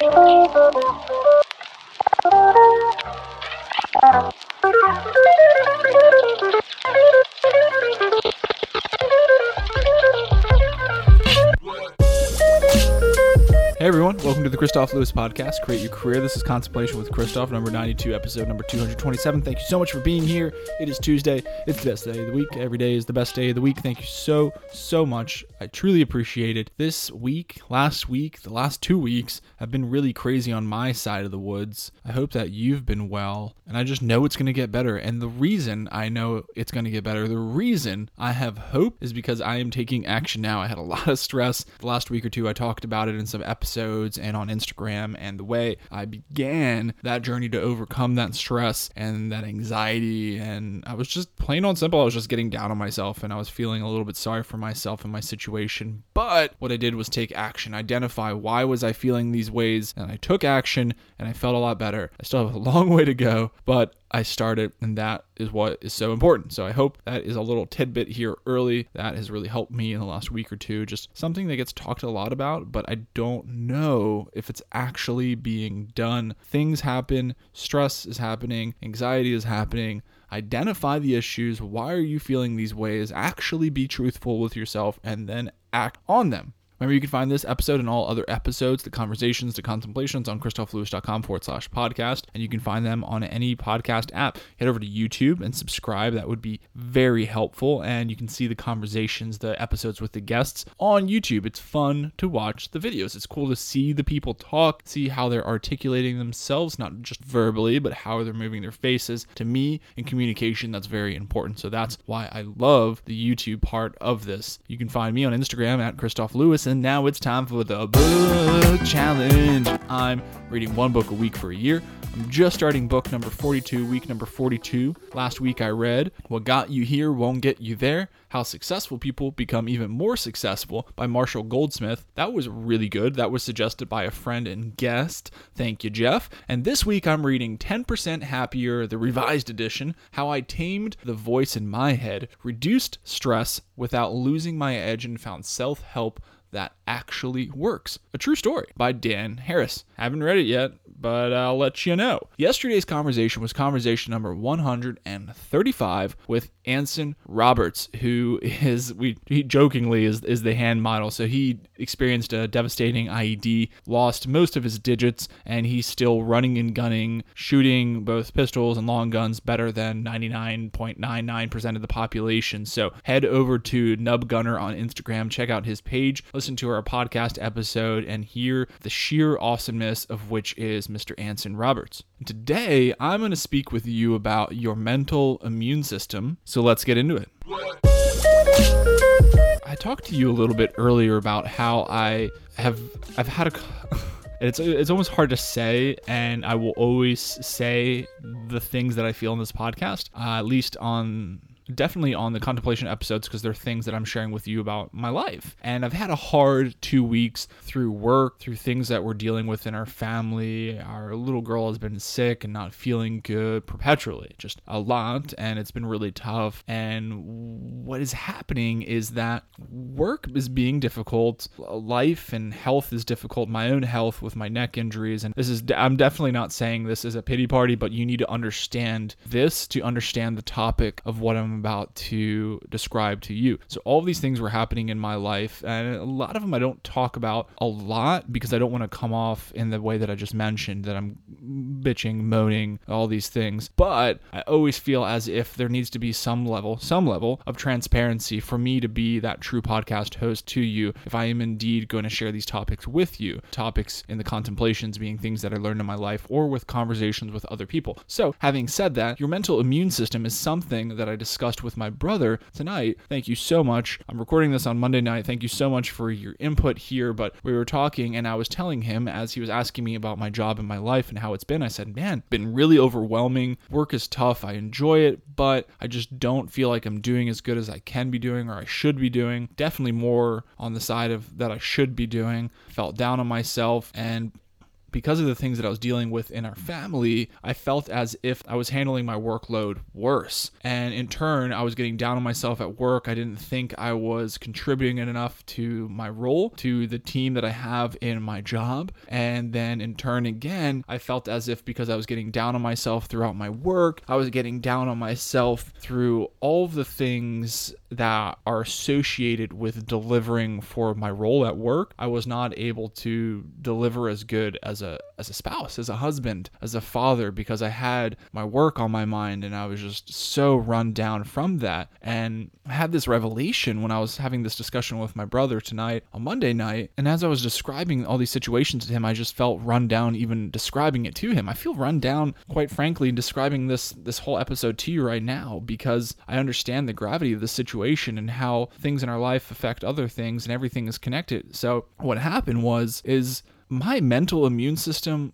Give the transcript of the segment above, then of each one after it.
Thank you. Hey everyone, welcome to the Kristof Lewis podcast, Create Your Career. This is Contemplation with Kristof, number 92, episode number 227. Thank you so much for being here. It is Tuesday. It's the best day of the week. Every day is the best day of the week. Thank you so, so much. I truly appreciate it. This week, last week, the last two weeks have been really crazy on my side of the woods. I hope that you've been well, and I just know it's going to get better. And the reason I know it's going to get better, the reason I have hope is because I am taking action now. I had a lot of stress the last week or two. I talked about it in some episodes episodes and on Instagram. And the way I began that journey to overcome that stress and that anxiety, and I was just plain on simple, I was just getting down on myself and I was feeling a little bit sorry for myself and my situation. But what I did was take action, identify why was I feeling these ways, and I took action and I felt a lot better. I still have a long way to go, but I started, and that is what is so important. So I hope that is a little tidbit here early that has really helped me in the last week or two. Just something that gets talked a lot about, but I don't know if it's actually being done. Things happen, stress is happening, anxiety is happening. Identify the issues. Why are you feeling these ways? Actually be truthful with yourself and then act on them. Remember, you can find this episode and all other episodes, the conversations, the contemplations on kristoflewis.com forward slash podcast. And you can find them on any podcast app. Head over to YouTube and subscribe. That would be very helpful. And you can see the conversations, the episodes with the guests on YouTube. It's fun to watch the videos. It's cool to see the people talk, see how they're articulating themselves, not just verbally, but how they're moving their faces. To me, in communication, that's very important. So that's why I love the YouTube part of this. You can find me on Instagram at Kristof Lewis and now it's time for the book challenge. I'm reading one book a week for a year. I'm just starting book number 42, week number 42. Last week I read What Got You Here Won't Get You There How Successful People Become Even More Successful by Marshall Goldsmith. That was really good. That was suggested by a friend and guest. Thank you, Jeff. And this week I'm reading 10% Happier, the revised edition How I Tamed the Voice in My Head, Reduced Stress Without Losing My Edge, and Found Self Help that actually works. A true story by Dan Harris. Haven't read it yet, but I'll let you know. Yesterday's conversation was conversation number 135 with Anson Roberts, who is we he jokingly is is the hand model. So he experienced a devastating IED, lost most of his digits, and he's still running and gunning, shooting both pistols and long guns better than 99.99% of the population. So head over to Nub Gunner on Instagram, check out his page, listen to our podcast episode, and hear the sheer awesomeness of which is Mr. Anson Roberts. Today, I'm going to speak with you about your mental immune system. So let's get into it. I talked to you a little bit earlier about how I have I've had a it's it's almost hard to say and I will always say the things that I feel in this podcast uh, at least on definitely on the contemplation episodes because they're things that I'm sharing with you about my life. And I've had a hard two weeks through work, through things that we're dealing with in our family. Our little girl has been sick and not feeling good perpetually, just a lot. And it's been really tough. And what is happening is that work is being difficult, life and health is difficult, my own health with my neck injuries. And this is, I'm definitely not saying this is a pity party, but you need to understand this to understand the topic of what I'm about to describe to you. So, all these things were happening in my life, and a lot of them I don't talk about a lot because I don't want to come off in the way that I just mentioned that I'm bitching, moaning, all these things. But I always feel as if there needs to be some level, some level of transparency for me to be that true podcast host to you if I am indeed going to share these topics with you. Topics in the contemplations being things that I learned in my life or with conversations with other people. So, having said that, your mental immune system is something that I discuss discussed with my brother tonight. Thank you so much. I'm recording this on Monday night. Thank you so much for your input here. But we were talking, and I was telling him as he was asking me about my job and my life and how it's been. I said, Man, been really overwhelming. Work is tough. I enjoy it, but I just don't feel like I'm doing as good as I can be doing or I should be doing. Definitely more on the side of that I should be doing. Felt down on myself and because of the things that I was dealing with in our family, I felt as if I was handling my workload worse. And in turn, I was getting down on myself at work. I didn't think I was contributing enough to my role, to the team that I have in my job. And then in turn, again, I felt as if because I was getting down on myself throughout my work, I was getting down on myself through all of the things that are associated with delivering for my role at work. I was not able to deliver as good as a as a spouse, as a husband, as a father because I had my work on my mind and I was just so run down from that. And I had this revelation when I was having this discussion with my brother tonight on Monday night. And as I was describing all these situations to him, I just felt run down even describing it to him. I feel run down, quite frankly, describing this this whole episode to you right now because I understand the gravity of the situation and how things in our life affect other things and everything is connected. So what happened was is my mental immune system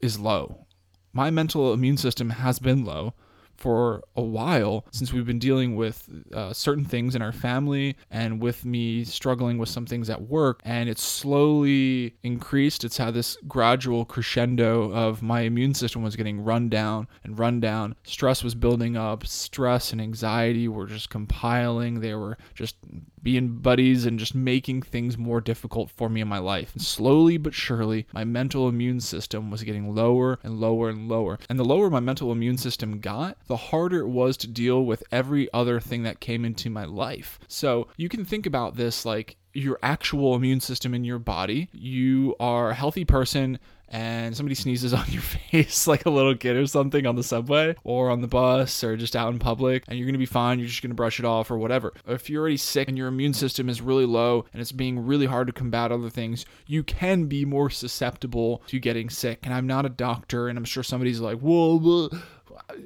is low. My mental immune system has been low for a while since we've been dealing with uh, certain things in our family and with me struggling with some things at work. And it's slowly increased. It's had this gradual crescendo of my immune system was getting run down and run down. Stress was building up. Stress and anxiety were just compiling. They were just being buddies and just making things more difficult for me in my life. And slowly but surely, my mental immune system was getting lower and lower and lower. And the lower my mental immune system got, the harder it was to deal with every other thing that came into my life. So you can think about this like your actual immune system in your body. You are a healthy person and somebody sneezes on your face like a little kid or something on the subway or on the bus or just out in public and you're going to be fine you're just going to brush it off or whatever if you're already sick and your immune system is really low and it's being really hard to combat other things you can be more susceptible to getting sick and i'm not a doctor and i'm sure somebody's like whoa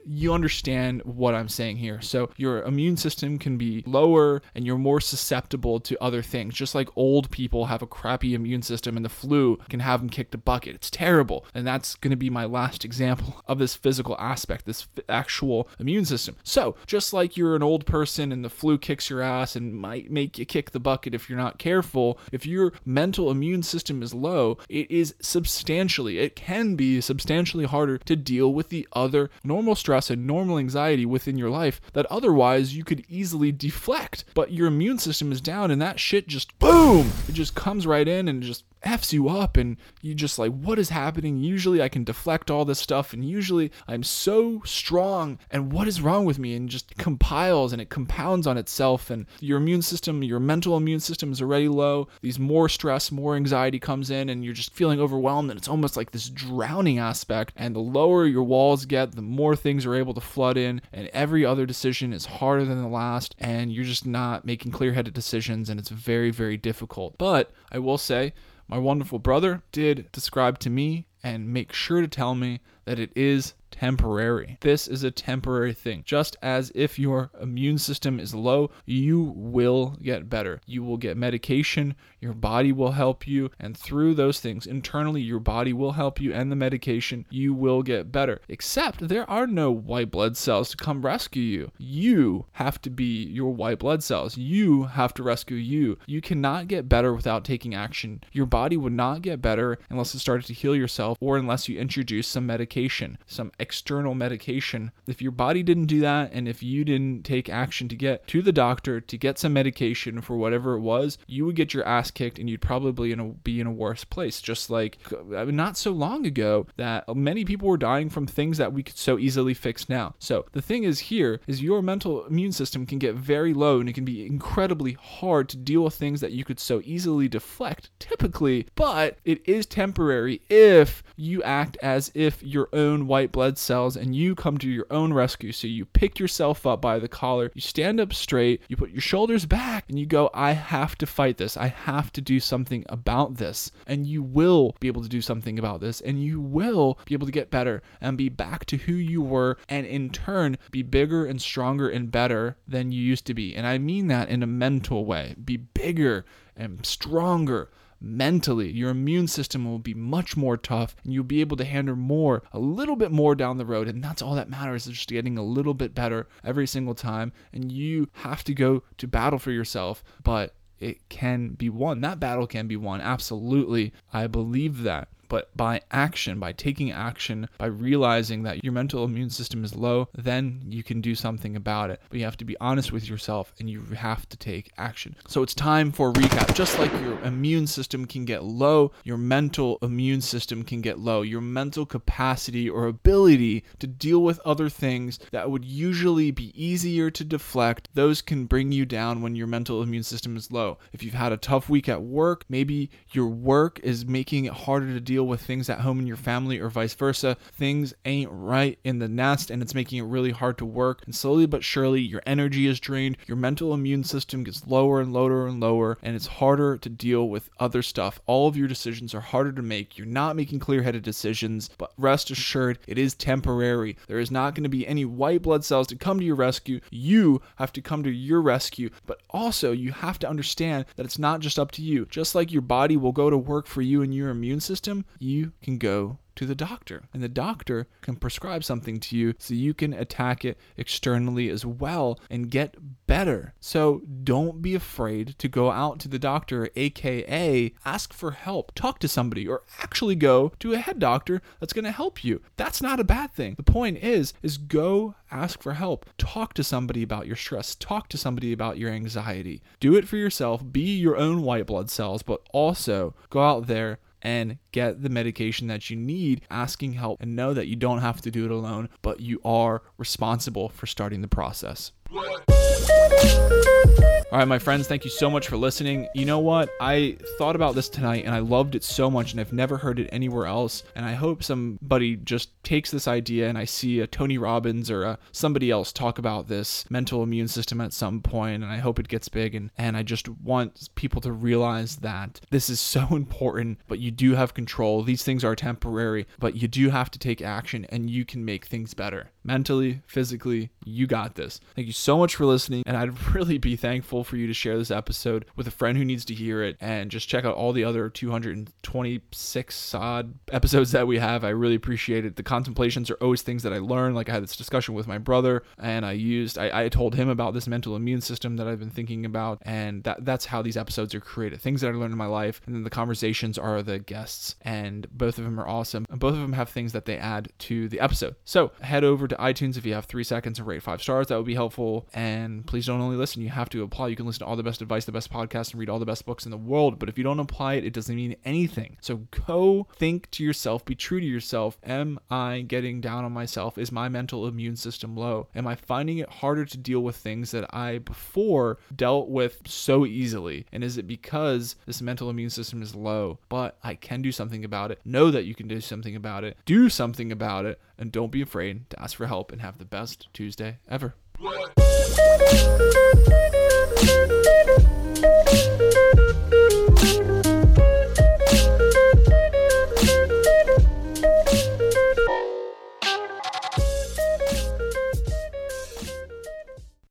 you understand what I'm saying here. So your immune system can be lower and you're more susceptible to other things. Just like old people have a crappy immune system and the flu can have them kick the bucket. It's terrible. And that's going to be my last example of this physical aspect, this actual immune system. So just like you're an old person and the flu kicks your ass and might make you kick the bucket if you're not careful, if your mental immune system is low, it is substantially, it can be substantially harder to deal with the other normal normal stress and normal anxiety within your life that otherwise you could easily deflect. But your immune system is down and that shit just boom, it just comes right in and just F's you up and you just like, what is happening? Usually I can deflect all this stuff and usually I'm so strong and what is wrong with me? And just compiles and it compounds on itself and your immune system, your mental immune system is already low. These more stress, more anxiety comes in and you're just feeling overwhelmed and it's almost like this drowning aspect. And the lower your walls get, the more things are able to flood in and every other decision is harder than the last and you're just not making clear-headed decisions and it's very, very difficult. But I will say, my wonderful brother did describe to me and make sure to tell me that it is temporary. This is a temporary thing. Just as if your immune system is low, you will get better. You will get medication, your body will help you, and through those things, internally, your body will help you, and the medication, you will get better. Except there are no white blood cells to come rescue you. You have to be your white blood cells. You have to rescue you. You cannot get better without taking action. Your body would not get better unless it started to heal yourself or unless you introduce some medication, some external medication. If your body didn't do that and if you didn't take action to get to the doctor to get some medication for whatever it was, you would get your ass kicked and you'd probably in a, be in a worse place. Just like uh, not so long ago that many people were dying from things that we could so easily fix now. So the thing is here is your mental immune system can get very low and it can be incredibly hard to deal with things that you could so easily deflect typically, but it is temporary if you act as if your own white blood cells and you come to your own rescue. So you pick yourself up by the collar, you stand up straight, you put your shoulders back, and you go, I have to fight this. I have to do something about this. And you will be able to do something about this, and you will be able to get better and be back to who you were, and in turn, be bigger and stronger and better than you used to be. And I mean that in a mental way. Be bigger and stronger mentally. Your immune system will be much more tough and you'll be able to handle more, a little bit more down the road. And that's all that matters is just getting a little bit better every single time. And you have to go to battle for yourself, but it can be won. That battle can be won. Absolutely. I believe that. But by action, by taking action, by realizing that your mental immune system is low, then you can do something about it. But you have to be honest with yourself and you have to take action. So it's time for a recap. Just like your immune system can get low, your mental immune system can get low. Your mental capacity or ability to deal with other things that would usually be easier to deflect, those can bring you down when your mental immune system is low. If you've had a tough week at work, maybe your work is making it harder to deal with things at home in your family or vice versa. Things ain't right in the nest and it's making it really hard to work. And slowly but surely, your energy is drained, your mental immune system gets lower and lower and lower, and it's harder to deal with other stuff. All of your decisions are harder to make. You're not making clear headed decisions, but rest assured, it is temporary. There is not going to be any white blood cells to come to your rescue. You have to come to your rescue, but also you have to understand that it's not just up to you. Just like your body will go to work for you and your immune system, you can go to the doctor. And the doctor can prescribe something to you so you can attack it externally as well and get better. So don't be afraid to go out to the doctor, aka ask for help, talk to somebody, or actually go to a head doctor that's going to help you. That's not a bad thing. The point is, is go ask for help. Talk to somebody about your stress. Talk to somebody about your anxiety. Do it for yourself. Be your own white blood cells, but also go out there and get the medication that you need, asking help, and know that you don't have to do it alone, but you are responsible for starting the process. All right, my friends, thank you so much for listening. You know what? I thought about this tonight and I loved it so much, and I've never heard it anywhere else. And I hope somebody just takes this idea and I see a Tony Robbins or a, somebody else talk about this mental immune system at some point, and I hope it gets big. And, and I just want people to realize that this is so important, but you do have control. These things are temporary, but you do have to take action and you can make things better mentally, physically. You got this. Thank you so much for listening, and I'd really be thankful for you to share this episode with a friend who needs to hear it and just check out all the other 226 odd episodes that we have. I really appreciate it. The contemplations are always things that I learn. Like I had this discussion with my brother, and I used, I, I told him about this mental immune system that I've been thinking about, and that that's how these episodes are created. Things that I learned in my life, and then the conversations are the guests, and both of them are awesome. And both of them have things that they add to the episode. So head over to iTunes if you have three seconds and rate five stars. That would be helpful. And please don't only listen, you have to apply. You can listen to all the best advice, the best podcasts, and read all the best books in the world. But if you don't apply it, it doesn't mean anything. So go think to yourself, be true to yourself. Am I getting down on myself? Is my mental immune system low? Am I finding it harder to deal with things that I before dealt with so easily? And is it because this mental immune system is low? But I can do something about it. Know that you can do something about it. Do something about it. And don't be afraid to ask for help and have the best Tuesday ever.